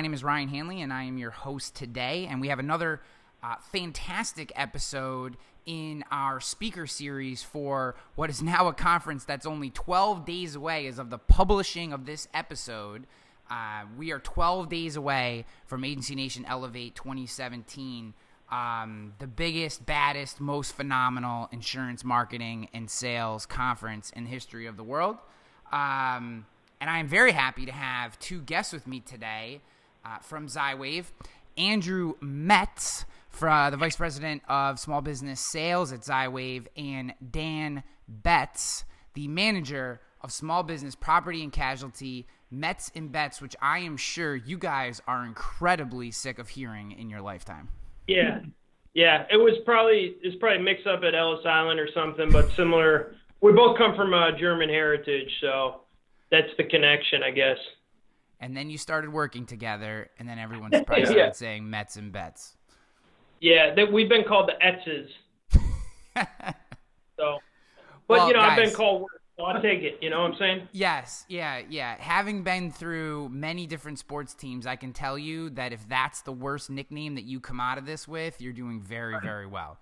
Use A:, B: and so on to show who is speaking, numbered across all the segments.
A: my name is Ryan Hanley, and I am your host today. And we have another uh, fantastic episode in our speaker series for what is now a conference that's only 12 days away as of the publishing of this episode. Uh, we are 12 days away from Agency Nation Elevate 2017, um, the biggest, baddest, most phenomenal insurance marketing and sales conference in the history of the world. Um, and I am very happy to have two guests with me today uh, from Zywave Andrew Metz, for, uh, the Vice President of Small Business Sales at Zywave, and Dan Betts, the Manager of Small Business Property and Casualty, Metz and Betts, which I am sure you guys are incredibly sick of hearing in your lifetime.
B: Yeah. Yeah, it was probably it's probably mixed up at Ellis Island or something, but similar. We both come from uh, German heritage, so that's the connection, I guess.
A: And then you started working together, and then everyone probably started yeah. saying Metz and Betts.
B: Yeah, that we've been called the Etzes. so, but well, you know, guys, I've been called. So I'll take it. You know what I'm saying?
A: Yes, yeah, yeah. Having been through many different sports teams, I can tell you that if that's the worst nickname that you come out of this with, you're doing very, very well.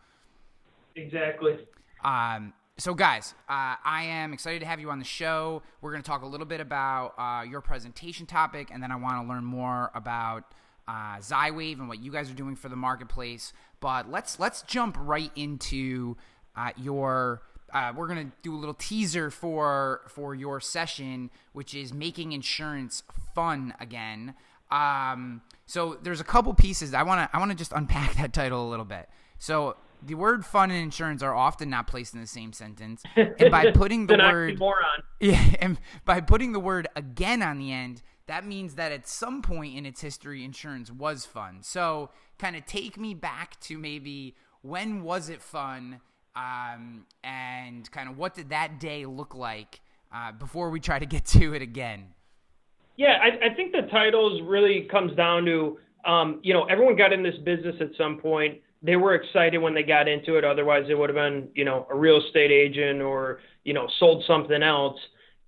B: Exactly.
A: Um, so, guys, uh, I am excited to have you on the show. We're going to talk a little bit about uh, your presentation topic, and then I want to learn more about uh, Zywave and what you guys are doing for the marketplace. But let's let's jump right into uh, your. Uh, we're gonna do a little teaser for for your session, which is making insurance fun again. Um, so there's a couple pieces I want to I want to just unpack that title a little bit. So the word fun and insurance are often not placed in the same sentence. And by putting the word moron. Yeah, and by putting the word again on the end, that means that at some point in its history insurance was fun. So, kind of take me back to maybe when was it fun um, and kind of what did that day look like uh, before we try to get to it again?
B: Yeah, I, I think the titles really comes down to um, you know everyone got in this business at some point they were excited when they got into it. Otherwise, they would have been, you know, a real estate agent or, you know, sold something else.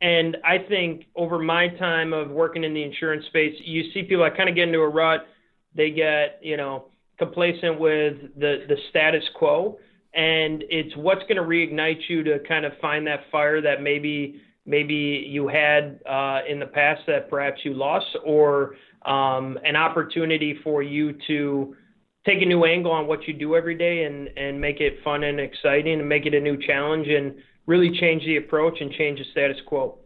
B: And I think over my time of working in the insurance space, you see people that kind of get into a rut. They get, you know, complacent with the the status quo, and it's what's going to reignite you to kind of find that fire that maybe maybe you had uh, in the past that perhaps you lost, or um, an opportunity for you to take a new angle on what you do every day and and make it fun and exciting and make it a new challenge and really change the approach and change the status quo.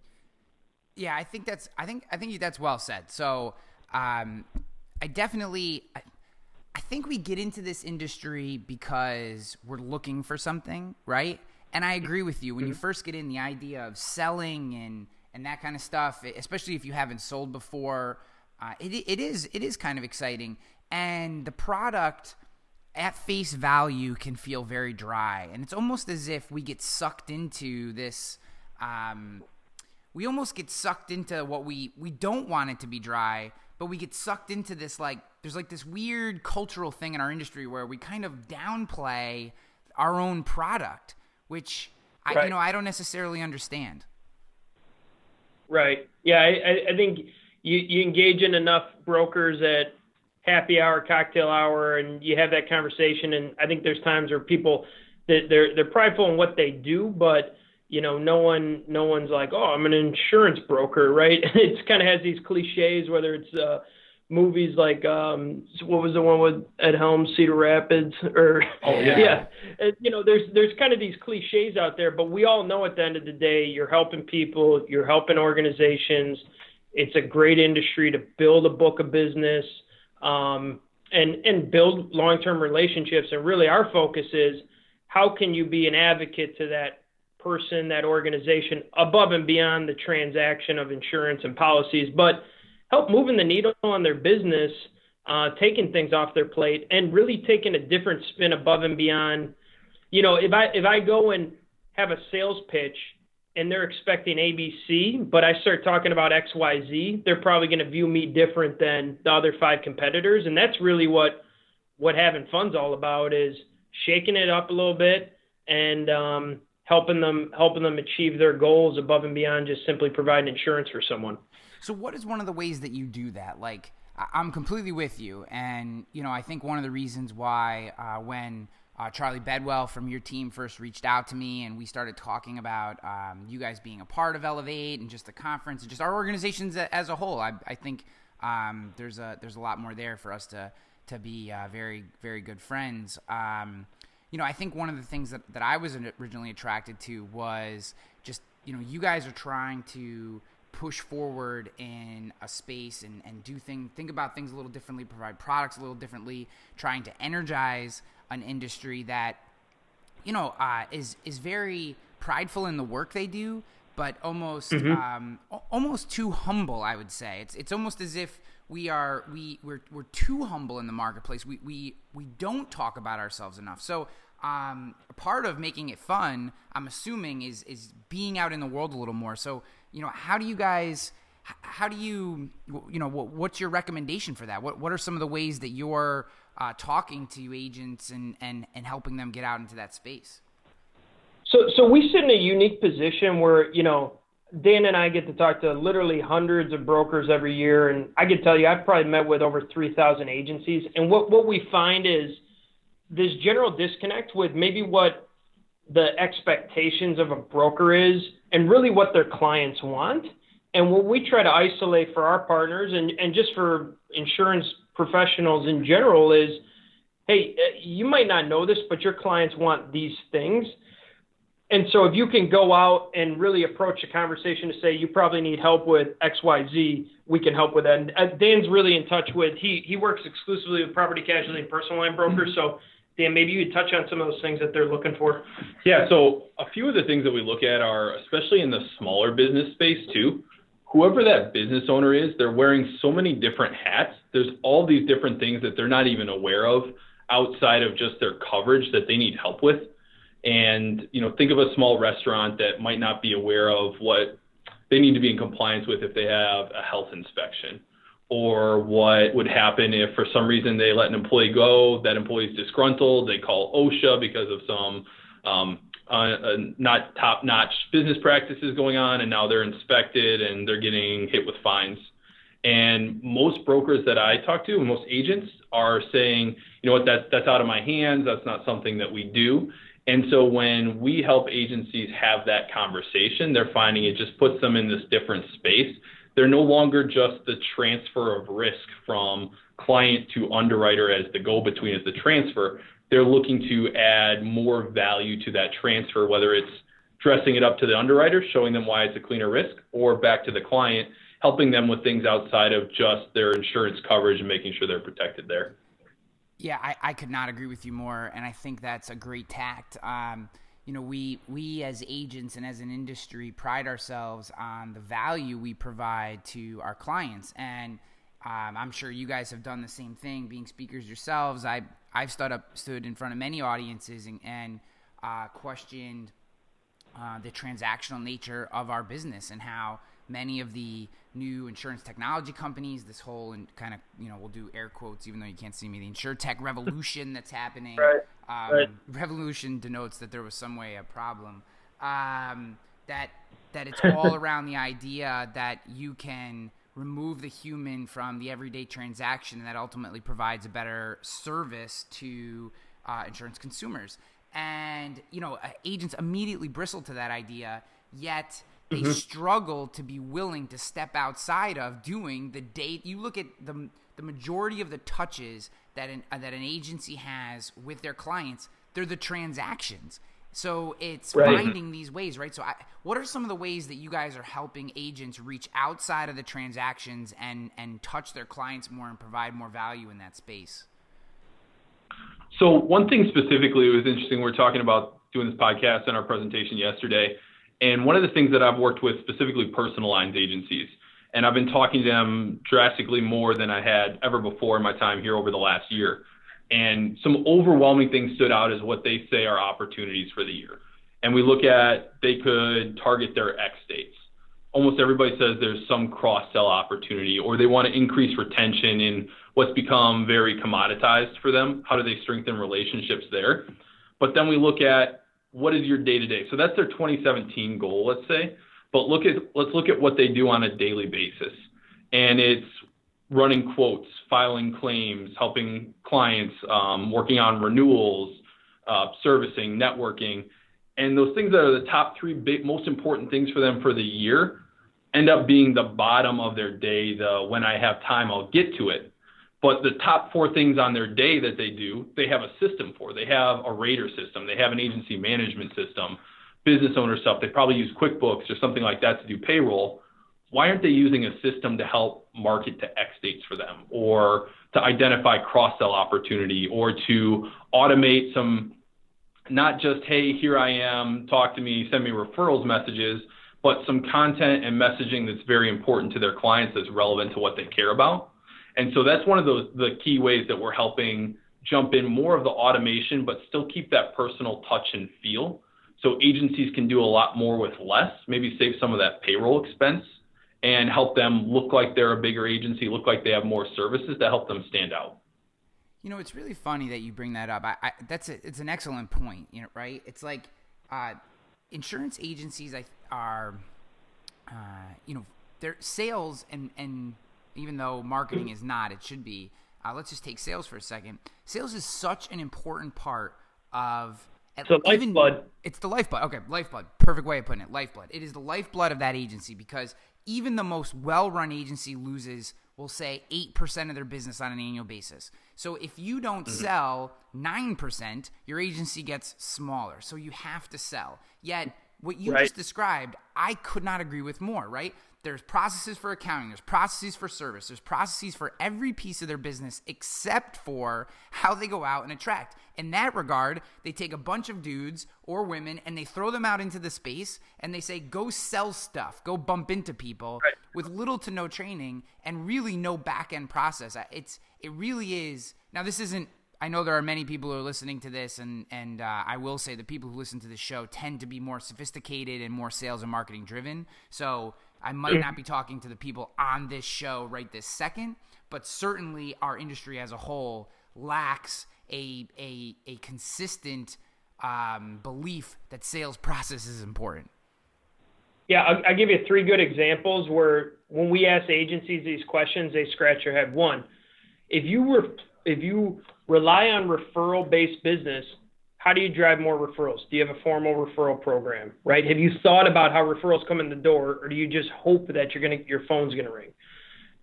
A: Yeah, I think that's I think I think that's well said. So, um, I definitely I, I think we get into this industry because we're looking for something, right? And I agree with you. When you mm-hmm. first get in, the idea of selling and and that kind of stuff, especially if you haven't sold before, uh, it it is it is kind of exciting and the product at face value can feel very dry. And it's almost as if we get sucked into this um, we almost get sucked into what we we don't want it to be dry but we get sucked into this like there's like this weird cultural thing in our industry where we kind of downplay our own product which I right. you know I don't necessarily understand.
B: Right. Yeah I, I think you, you engage in enough brokers at happy hour, cocktail hour, and you have that conversation. And I think there's times where people that they're they're prideful in what they do, but you know, no one no one's like, oh, I'm an insurance broker, right? It kind of has these cliches, whether it's uh, movies like um, what was the one with Ed Helms, Cedar Rapids, or
C: oh yeah,
B: yeah. And, you know, there's there's kind of these cliches out there, but we all know at the end of the day, you're helping people, you're helping organizations. It's a great industry to build a book of business um, and and build long-term relationships. And really, our focus is how can you be an advocate to that person, that organization, above and beyond the transaction of insurance and policies, but help moving the needle on their business, uh, taking things off their plate, and really taking a different spin above and beyond. You know, if I if I go and have a sales pitch and they're expecting ABC, but I start talking about XYZ, they're probably going to view me different than the other five competitors. And that's really what what having fun's all about is shaking it up a little bit and um, helping them helping them achieve their goals above and beyond just simply providing insurance for someone.
A: So what is one of the ways that you do that? Like I'm completely with you, and you know, I think one of the reasons why uh, when uh, Charlie Bedwell from your team first reached out to me, and we started talking about um, you guys being a part of Elevate and just the conference and just our organizations as a whole. I, I think um, there's a there's a lot more there for us to to be uh, very very good friends. Um, you know, I think one of the things that, that I was originally attracted to was just you know you guys are trying to push forward in a space and, and do things think about things a little differently provide products a little differently trying to energize an industry that you know uh, is is very prideful in the work they do, but almost mm-hmm. um, almost too humble. I would say it's it's almost as if we are we we're we're too humble in the marketplace. We we we don't talk about ourselves enough. So um, part of making it fun, I'm assuming, is is being out in the world a little more. So you know, how do you guys? How do you, you know, what's your recommendation for that? What What are some of the ways that you're uh, talking to agents and, and, and helping them get out into that space?
B: So, so we sit in a unique position where, you know, Dan and I get to talk to literally hundreds of brokers every year. And I can tell you, I've probably met with over 3,000 agencies. And what, what we find is this general disconnect with maybe what the expectations of a broker is and really what their clients want. And what we try to isolate for our partners and, and just for insurance professionals in general is hey, you might not know this, but your clients want these things. And so if you can go out and really approach a conversation to say you probably need help with XYZ, we can help with that. And uh, Dan's really in touch with he he works exclusively with property casualty and personal line brokers. So Dan, maybe you touch on some of those things that they're looking for.
C: Yeah, so a few of the things that we look at are especially in the smaller business space too whoever that business owner is, they're wearing so many different hats. There's all these different things that they're not even aware of outside of just their coverage that they need help with. And, you know, think of a small restaurant that might not be aware of what they need to be in compliance with if they have a health inspection or what would happen if for some reason they let an employee go, that employee's disgruntled, they call OSHA because of some um, uh, uh, not top-notch business practices going on, and now they're inspected and they're getting hit with fines. And most brokers that I talk to, most agents, are saying, you know what, that's that's out of my hands. That's not something that we do. And so when we help agencies have that conversation, they're finding it just puts them in this different space. They're no longer just the transfer of risk from client to underwriter as the go between as the transfer they're looking to add more value to that transfer, whether it's dressing it up to the underwriter, showing them why it's a cleaner risk, or back to the client, helping them with things outside of just their insurance coverage and making sure they're protected there.
A: Yeah, I, I could not agree with you more, and I think that's a great tact. Um, you know, we we as agents and as an industry pride ourselves on the value we provide to our clients, and um, I'm sure you guys have done the same thing, being speakers yourselves. I I've stood up, stood in front of many audiences and, and uh, questioned uh, the transactional nature of our business and how many of the new insurance technology companies, this whole and kind of you know we'll do air quotes even though you can't see me, the insurtech revolution that's happening.
B: Right. Um, right.
A: Revolution denotes that there was some way a problem. Um, that that it's all around the idea that you can remove the human from the everyday transaction, and that ultimately provides a better service to uh, insurance consumers. And you know, uh, agents immediately bristle to that idea, yet they mm-hmm. struggle to be willing to step outside of doing the date. You look at the the majority of the touches that an uh, that an agency has with their clients, they're the transactions. So it's right. Mm-hmm. finding these ways, right? So, I, what are some of the ways that you guys are helping agents reach outside of the transactions and and touch their clients more and provide more value in that space?
C: So, one thing specifically was interesting. We are talking about doing this podcast and our presentation yesterday, and one of the things that I've worked with specifically personal lines agencies, and I've been talking to them drastically more than I had ever before in my time here over the last year and some overwhelming things stood out as what they say are opportunities for the year. And we look at they could target their X dates. Almost everybody says there's some cross sell opportunity, or they want to increase retention in what's become very commoditized for them. How do they strengthen relationships there? But then we look at what is your day to day. So that's their 2017 goal, let's say. But look at let's look at what they do on a daily basis. And it's running quotes, filing claims, helping clients, um, working on renewals, uh, servicing, networking, and those things that are the top three big, most important things for them for the year end up being the bottom of their day. The when I have time, I'll get to it. But the top four things on their day that they do, they have a system for. They have a rater system. They have an agency management system, business owner stuff. They probably use QuickBooks or something like that to do payroll. Why aren't they using a system to help market to X dates for them or to identify cross sell opportunity or to automate some, not just, hey, here I am, talk to me, send me referrals messages, but some content and messaging that's very important to their clients that's relevant to what they care about? And so that's one of those the key ways that we're helping jump in more of the automation, but still keep that personal touch and feel. So agencies can do a lot more with less, maybe save some of that payroll expense and help them look like they're a bigger agency, look like they have more services to help them stand out.
A: You know, it's really funny that you bring that up. I, I that's a, it's an excellent point. You know, right? It's like uh, insurance agencies are, uh, you know, their sales and and even though marketing is not, it should be. Uh, let's just take sales for a second. Sales is such an important part of.
B: It's the lifeblood.
A: It's the lifeblood. Okay, lifeblood. Perfect way of putting it. Lifeblood. It is the lifeblood of that agency because even the most well-run agency loses, we'll say, eight percent of their business on an annual basis. So if you don't mm-hmm. sell nine percent, your agency gets smaller. So you have to sell. Yet what you right. just described, I could not agree with more. Right? There's processes for accounting, there's processes for service, there's processes for every piece of their business except for how they go out and attract. In that regard, they take a bunch of dudes or women and they throw them out into the space and they say, go sell stuff, go bump into people right. with little to no training and really no back end process. It's it really is. Now, this isn't I know there are many people who are listening to this, and and uh, I will say the people who listen to this show tend to be more sophisticated and more sales and marketing driven. So I might not be talking to the people on this show right this second, but certainly our industry as a whole lacks a a a consistent um, belief that sales process is important.
B: Yeah, I'll, I'll, give you three good examples where when we ask agencies these questions, they scratch their head. One, if you were if you rely on referral based business, how do you drive more referrals? Do you have a formal referral program, right? Have you thought about how referrals come in the door, or do you just hope that you're gonna your phone's gonna ring?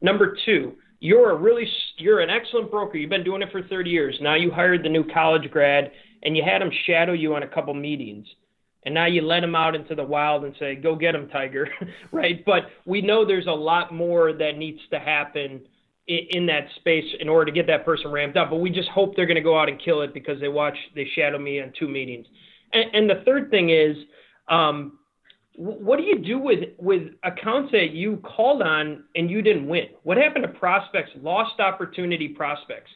B: Number two, you're a really you're an excellent broker. You've been doing it for 30 years. Now you hired the new college grad, and you had him shadow you on a couple meetings, and now you let him out into the wild and say, "Go get him, Tiger," right? But we know there's a lot more that needs to happen in that space in order to get that person ramped up. But we just hope they're going to go out and kill it because they watch they shadow me on two meetings. And, and the third thing is, um, what do you do with with accounts that you called on and you didn't win? What happened to prospects, lost opportunity prospects?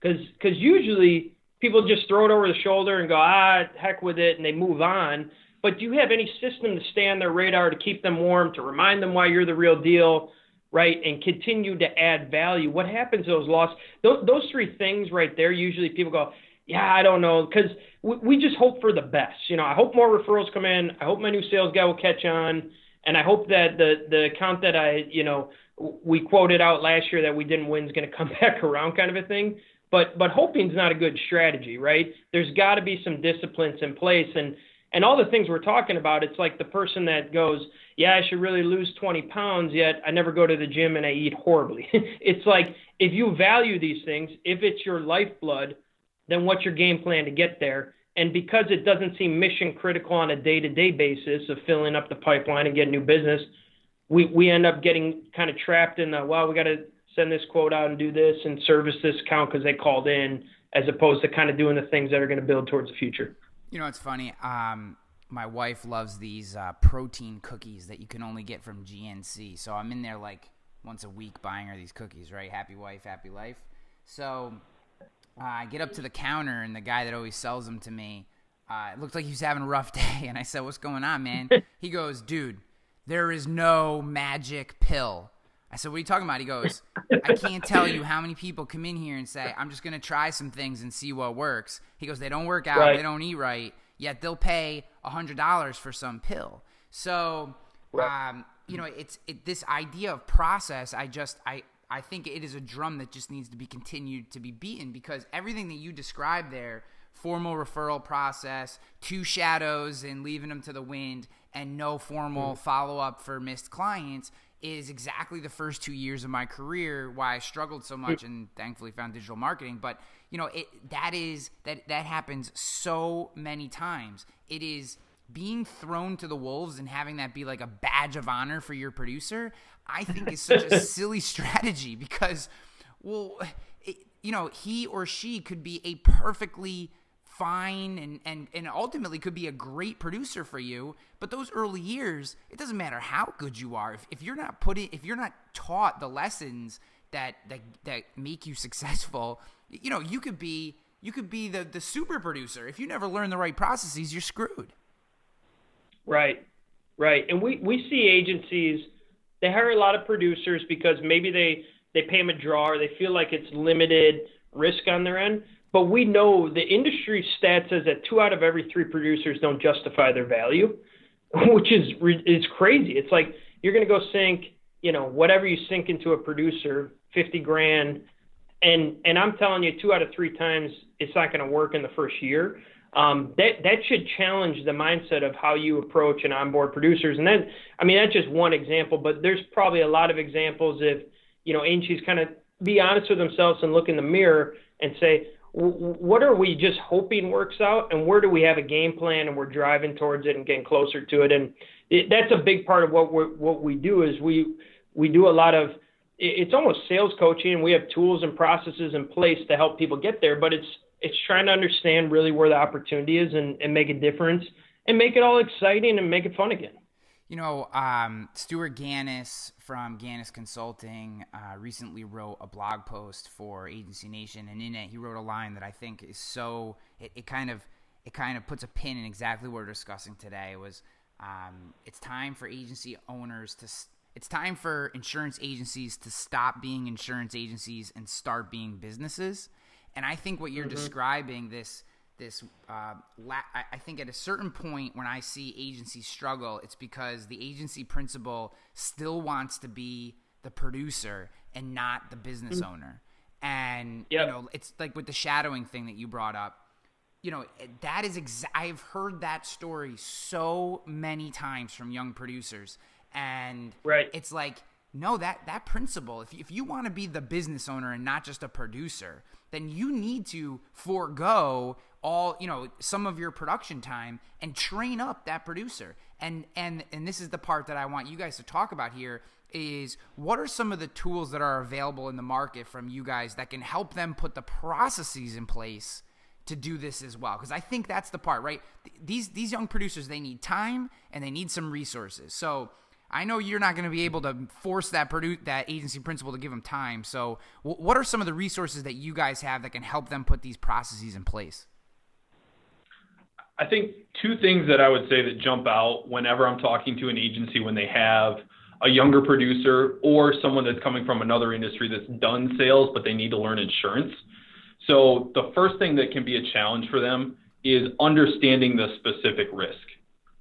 B: Because because usually people just throw it over the shoulder and go ah heck with it and they move on. But do you have any system to stay on their radar to keep them warm, to remind them why you're the real deal? Right, and continue to add value, what happens to those lost? Those, those three things right there, usually people go, yeah, I don't know, because we, we just hope for the best. You know, I hope more referrals come in. I hope my new sales guy will catch on, and I hope that the the account that I, you know, we quoted out last year that we didn't win is going to come back around, kind of a thing. But but hoping is not a good strategy, right? There's got to be some disciplines in place, and and all the things we're talking about, it's like the person that goes, yeah, I should really lose 20 pounds, yet I never go to the gym and I eat horribly. it's like if you value these things, if it's your lifeblood, then what's your game plan to get there? And because it doesn't seem mission critical on a day to day basis of filling up the pipeline and getting new business, we, we end up getting kind of trapped in the, well, we got to send this quote out and do this and service this account because they called in, as opposed to kind of doing the things that are going to build towards the future.
A: You know, it's funny. Um, my wife loves these uh, protein cookies that you can only get from GNC. So I'm in there like once a week buying her these cookies, right? Happy wife, happy life. So uh, I get up to the counter, and the guy that always sells them to me, uh, it looked like he was having a rough day. And I said, What's going on, man? he goes, Dude, there is no magic pill. I said, What are you talking about? He goes, I can't tell you how many people come in here and say, I'm just going to try some things and see what works. He goes, They don't work out, right. they don't eat right yet they'll pay $100 for some pill. So, right. um, you know, it's it, this idea of process. I just I I think it is a drum that just needs to be continued to be beaten because everything that you described there formal referral process, two shadows and leaving them to the wind, and no formal mm-hmm. follow up for missed clients is exactly the first two years of my career why I struggled so much and thankfully found digital marketing. But you know, it that is that that happens so many times. It is being thrown to the wolves and having that be like a badge of honor for your producer. I think is such a silly strategy because, well, it, you know, he or she could be a perfectly fine and, and, and ultimately could be a great producer for you. But those early years, it doesn't matter how good you are. If, if you're not putting, if you're not taught the lessons that, that, that make you successful, you know, you could be, you could be the, the super producer. If you never learn the right processes, you're screwed.
B: Right. Right. And we, we see agencies, they hire a lot of producers because maybe they, they pay them a draw or they feel like it's limited risk on their end but we know the industry stat says that two out of every three producers don't justify their value, which is is crazy. It's like you're going to go sink, you know, whatever you sink into a producer, fifty grand, and and I'm telling you, two out of three times it's not going to work in the first year. Um, that that should challenge the mindset of how you approach and onboard producers. And then, I mean, that's just one example, but there's probably a lot of examples if you know agencies kind of be honest with themselves and look in the mirror and say, what are we just hoping works out, and where do we have a game plan and we're driving towards it and getting closer to it? And it, that's a big part of what we what we do is we we do a lot of it's almost sales coaching, and we have tools and processes in place to help people get there. But it's it's trying to understand really where the opportunity is and, and make a difference and make it all exciting and make it fun again.
A: You know, um, Stuart Ganis from Ganis Consulting uh, recently wrote a blog post for Agency Nation, and in it he wrote a line that I think is so it, it kind of it kind of puts a pin in exactly what we're discussing today. It was um, it's time for agency owners to it's time for insurance agencies to stop being insurance agencies and start being businesses. And I think what you're mm-hmm. describing this this uh, la- I think at a certain point when I see agencies struggle, it's because the agency principal still wants to be the producer and not the business mm-hmm. owner. And yep. you know, it's like with the shadowing thing that you brought up. You know, that is exa- I've heard that story so many times from young producers, and
B: right.
A: it's like no that that principle if you, if you want to be the business owner and not just a producer then you need to forego all you know some of your production time and train up that producer and and and this is the part that i want you guys to talk about here is what are some of the tools that are available in the market from you guys that can help them put the processes in place to do this as well because i think that's the part right these these young producers they need time and they need some resources so I know you're not going to be able to force that produce that agency principal to give them time. So, w- what are some of the resources that you guys have that can help them put these processes in place?
C: I think two things that I would say that jump out whenever I'm talking to an agency when they have a younger producer or someone that's coming from another industry that's done sales but they need to learn insurance. So the first thing that can be a challenge for them is understanding the specific risk,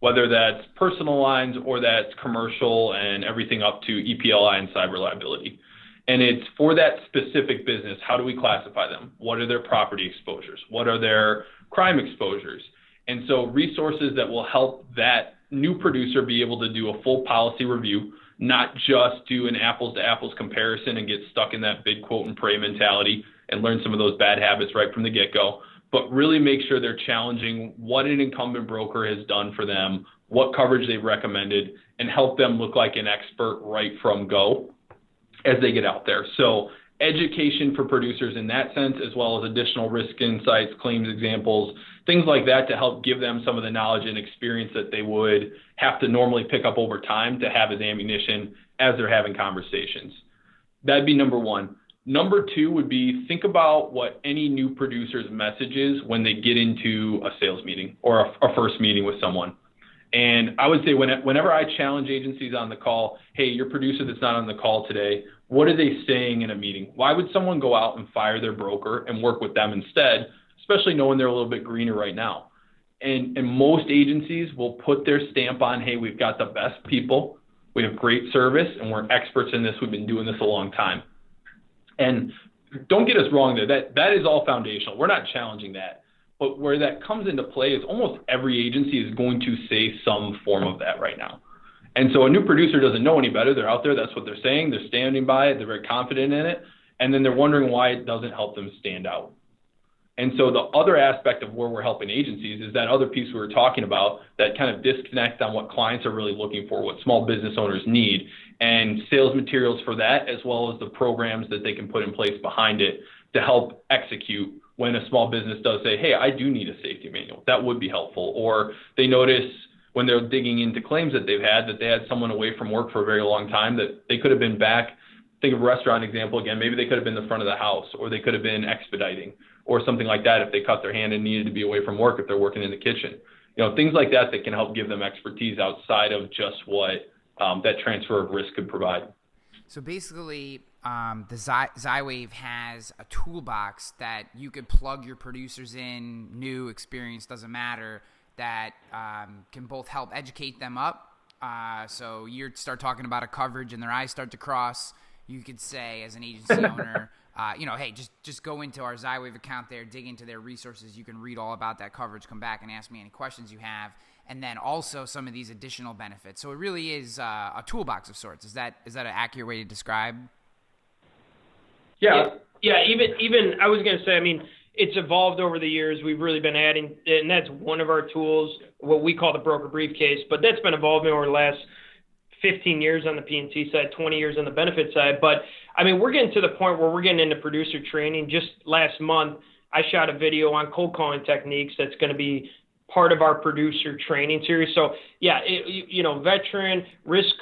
C: whether that's personal lines or that's commercial and everything up to EPLI and cyber liability. And it's for that specific business, how do we classify them? What are their property exposures? What are their crime exposures? And so resources that will help that new producer be able to do a full policy review, not just do an apples to apples comparison and get stuck in that big quote and pray mentality and learn some of those bad habits right from the get go, but really make sure they're challenging what an incumbent broker has done for them, what coverage they've recommended, and help them look like an expert right from go as they get out there. So education for producers in that sense, as well as additional risk insights, claims examples, things like that to help give them some of the knowledge and experience that they would have to normally pick up over time to have as ammunition as they're having conversations. That'd be number one. Number two would be think about what any new producer's message is when they get into a sales meeting or a, a first meeting with someone. And I would say when, whenever I challenge agencies on the call, hey, your producer that's not on the call today, what are they saying in a meeting? Why would someone go out and fire their broker and work with them instead especially knowing they're a little bit greener right now. And, and most agencies will put their stamp on, hey, we've got the best people, we have great service, and we're experts in this. We've been doing this a long time. And don't get us wrong there. That that is all foundational. We're not challenging that. But where that comes into play is almost every agency is going to say some form of that right now. And so a new producer doesn't know any better. They're out there. That's what they're saying. They're standing by it. They're very confident in it. And then they're wondering why it doesn't help them stand out. And so the other aspect of where we're helping agencies is that other piece we were talking about, that kind of disconnect on what clients are really looking for, what small business owners need, and sales materials for that, as well as the programs that they can put in place behind it to help execute when a small business does say, hey, I do need a safety manual. That would be helpful. Or they notice when they're digging into claims that they've had that they had someone away from work for a very long time that they could have been back. Think of a restaurant example again. Maybe they could have been the front of the house, or they could have been expediting, or something like that if they cut their hand and needed to be away from work if they're working in the kitchen. You know, things like that that can help give them expertise outside of just what um, that transfer of risk could provide.
A: So basically, um, the Zy- Zywave has a toolbox that you could plug your producers in, new, experience, doesn't matter, that um, can both help educate them up. Uh, so you start talking about a coverage and their eyes start to cross. You could say, as an agency owner, uh, you know, hey, just just go into our Zywave account there, dig into their resources. You can read all about that coverage. Come back and ask me any questions you have, and then also some of these additional benefits. So it really is uh, a toolbox of sorts. Is that is that an accurate way to describe?
B: Yeah, yeah. Even even I was going to say, I mean, it's evolved over the years. We've really been adding, and that's one of our tools, what we call the broker briefcase. But that's been evolving over the last 15 years on the P&C side, 20 years on the benefit side. But I mean, we're getting to the point where we're getting into producer training. Just last month, I shot a video on cold calling techniques that's going to be part of our producer training series. So yeah, it, you know, veteran risk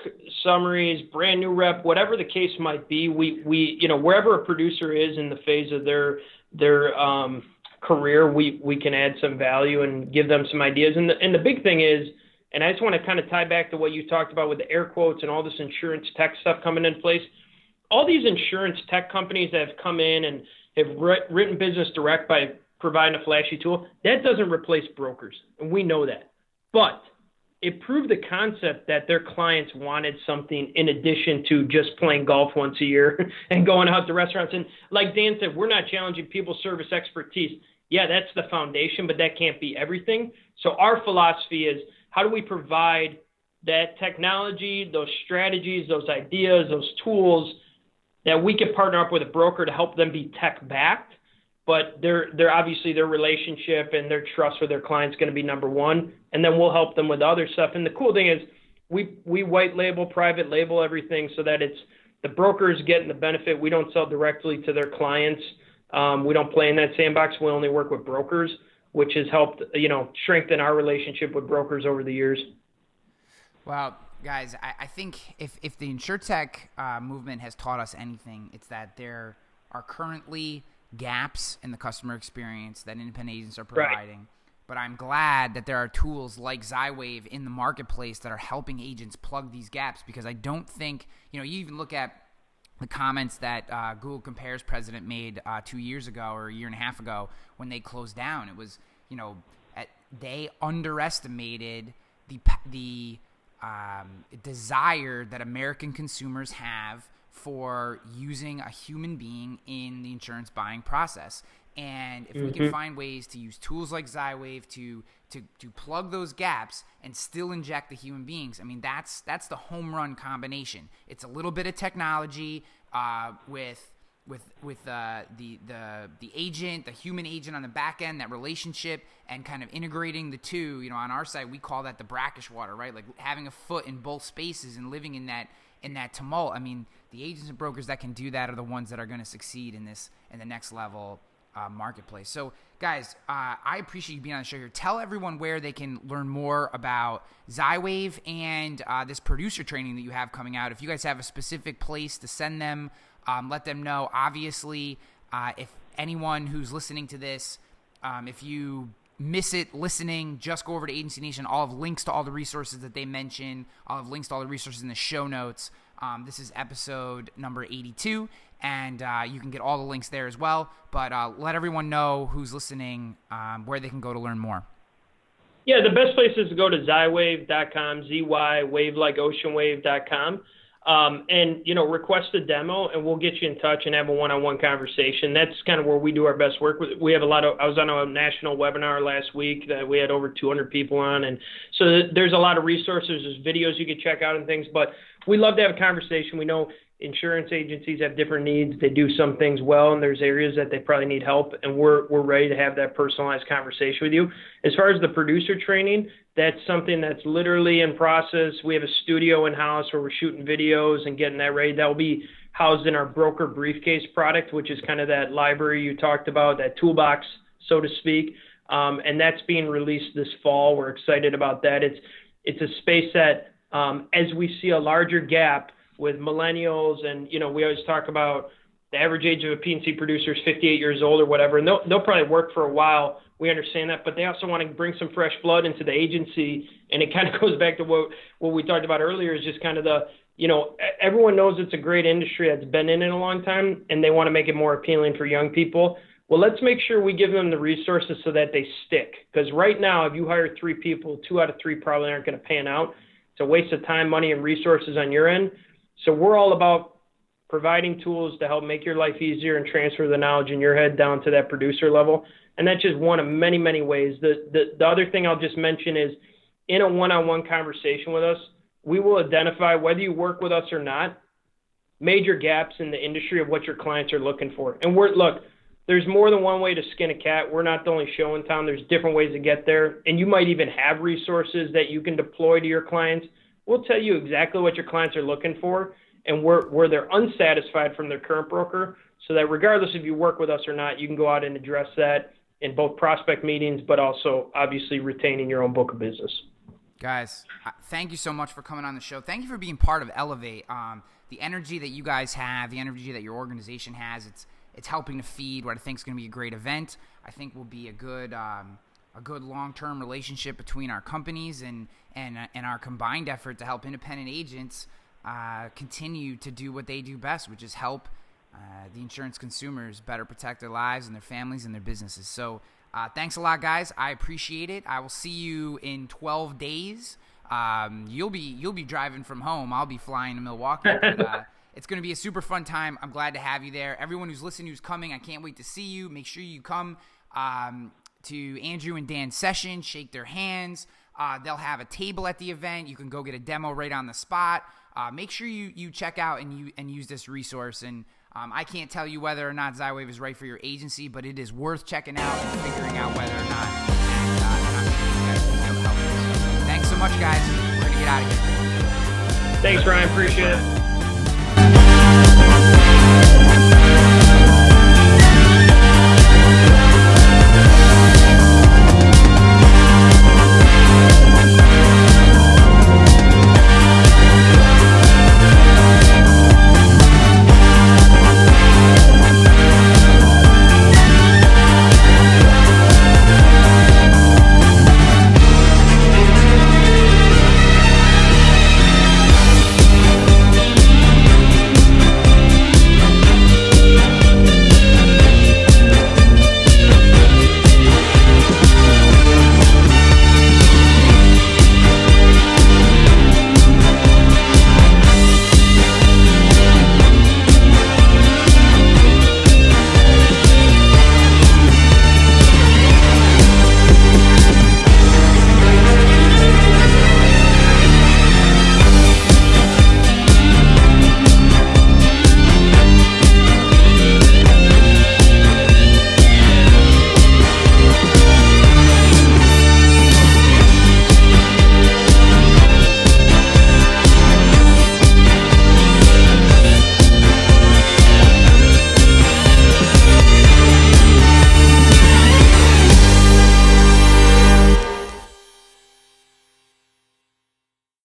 B: summaries, brand new rep, whatever the case might be, we we you know wherever a producer is in the phase of their their um, career, we we can add some value and give them some ideas. And the, and the big thing is, and I just want to kind of tie back to what you talked about with the air quotes and all this insurance tech stuff coming in place all these insurance tech companies that have come in and have written business direct by providing a flashy tool, that doesn't replace brokers. And we know that. But it proved the concept that their clients wanted something in addition to just playing golf once a year and going out to restaurants. And like Dan said, we're not challenging people service expertise. Yeah, that's the foundation, but that can't be everything. So our philosophy is how do we provide that technology, those strategies, those ideas, those tools that we can partner up with a broker to help them be tech backed, but they're obviously their relationship and their trust for their clients going to be number one, and then we'll help them with other stuff. And the cool thing is, we we white label, private label everything so that it's the brokers getting the benefit. We don't sell directly to their clients. Um, we don't play in that sandbox. We only work with brokers, which has helped you know strengthen our relationship with brokers over the years.
A: Wow, guys, I, I, think if, if the insurtech uh, movement has taught us anything, it's that there are currently gaps in the customer experience that independent agents are providing. Right. But I'm glad that there are tools like Zywave in the marketplace that are helping agents plug these gaps because I don't think, you know, you even look at the comments that uh, Google Compares president made uh, two years ago or a year and a half ago when they closed down. It was, you know, at, they underestimated the the um, desire that American consumers have for using a human being in the insurance buying process. And if mm-hmm. we can mm-hmm. find ways to use tools like Zywave to to to plug those gaps and still inject the human beings, I mean that's that's the home run combination. It's a little bit of technology uh, with with with uh, the the the agent, the human agent on the back end, that relationship, and kind of integrating the two. You know, on our side, we call that the brackish water, right? Like having a foot in both spaces and living in that in that tumult. I mean, the agents and brokers that can do that are the ones that are going to succeed in this in the next level uh, marketplace. So, guys, uh, I appreciate you being on the show here. Tell everyone where they can learn more about Zywave and uh, this producer training that you have coming out. If you guys have a specific place to send them um, let them know. Obviously, uh, if anyone who's listening to this, um, if you miss it listening, just go over to Agency Nation. I'll have links to all the resources that they mention. I'll have links to all the resources in the show notes. Um, this is episode number 82, and uh, you can get all the links there as well. But uh, let everyone know who's listening um, where they can go to learn more.
B: Yeah, the best place is to go to zywave.com, Z Y wave like ocean wave.com. Um, and you know, request a demo, and we'll get you in touch and have a one-on-one conversation. That's kind of where we do our best work. We have a lot of. I was on a national webinar last week that we had over 200 people on, and so there's a lot of resources. There's videos you can check out and things. But we love to have a conversation. We know insurance agencies have different needs. They do some things well, and there's areas that they probably need help, and we're we're ready to have that personalized conversation with you. As far as the producer training, that's something that's literally in process. We have a studio in house where we're shooting videos and getting that ready. That will be housed in our broker briefcase product, which is kind of that library you talked about, that toolbox, so to speak. Um, and that's being released this fall. We're excited about that. It's it's a space that Um, as we see a larger gap with millennials, and you know, we always talk about the average age of a P&C producer is 58 years old or whatever, and they'll they'll probably work for a while. We understand that, but they also want to bring some fresh blood into the agency, and it kind of goes back to what what we talked about earlier is just kind of the you know everyone knows it's a great industry that's been in it a long time, and they want to make it more appealing for young people. Well, let's make sure we give them the resources so that they stick. Because right now, if you hire three people, two out of three probably aren't going to pan out. It's a waste of time, money, and resources on your end. So we're all about providing tools to help make your life easier and transfer the knowledge in your head down to that producer level. And that's just one of many, many ways. The, the, the other thing I'll just mention is in a one on one conversation with us, we will identify whether you work with us or not, major gaps in the industry of what your clients are looking for. And we're, look, there's more than one way to skin a cat. We're not the only show in town. There's different ways to get there. And you might even have resources that you can deploy to your clients We'll tell you exactly what your clients are looking for and where, where they're unsatisfied from their current broker so that regardless if you work with us or not, you can go out and address that in both prospect meetings, but also obviously retaining your own book of business.
A: Guys, thank you so much for coming on the show. Thank you for being part of Elevate. Um, the energy that you guys have, the energy that your organization has, it's it's helping to feed what I think is going to be a great event. I think will be a good um, a good long-term relationship between our companies and and and our combined effort to help independent agents uh, continue to do what they do best, which is help uh, the insurance consumers better protect their lives and their families and their businesses. So, uh, thanks a lot, guys. I appreciate it. I will see you in 12 days. Um, you'll be you'll be driving from home. I'll be flying to Milwaukee. But, uh, it's going to be a super fun time. I'm glad to have you there. Everyone who's listening, who's coming, I can't wait to see you. Make sure you come. Um, to Andrew and Dan's session, shake their hands. Uh, they'll have a table at the event. You can go get a demo right on the spot. Uh, make sure you you check out and you and use this resource. And um, I can't tell you whether or not Zywave is right for your agency, but it is worth checking out and figuring out whether or not. Uh, Thanks so much, guys. We're gonna get out of here.
B: Thanks, Ryan. Appreciate it.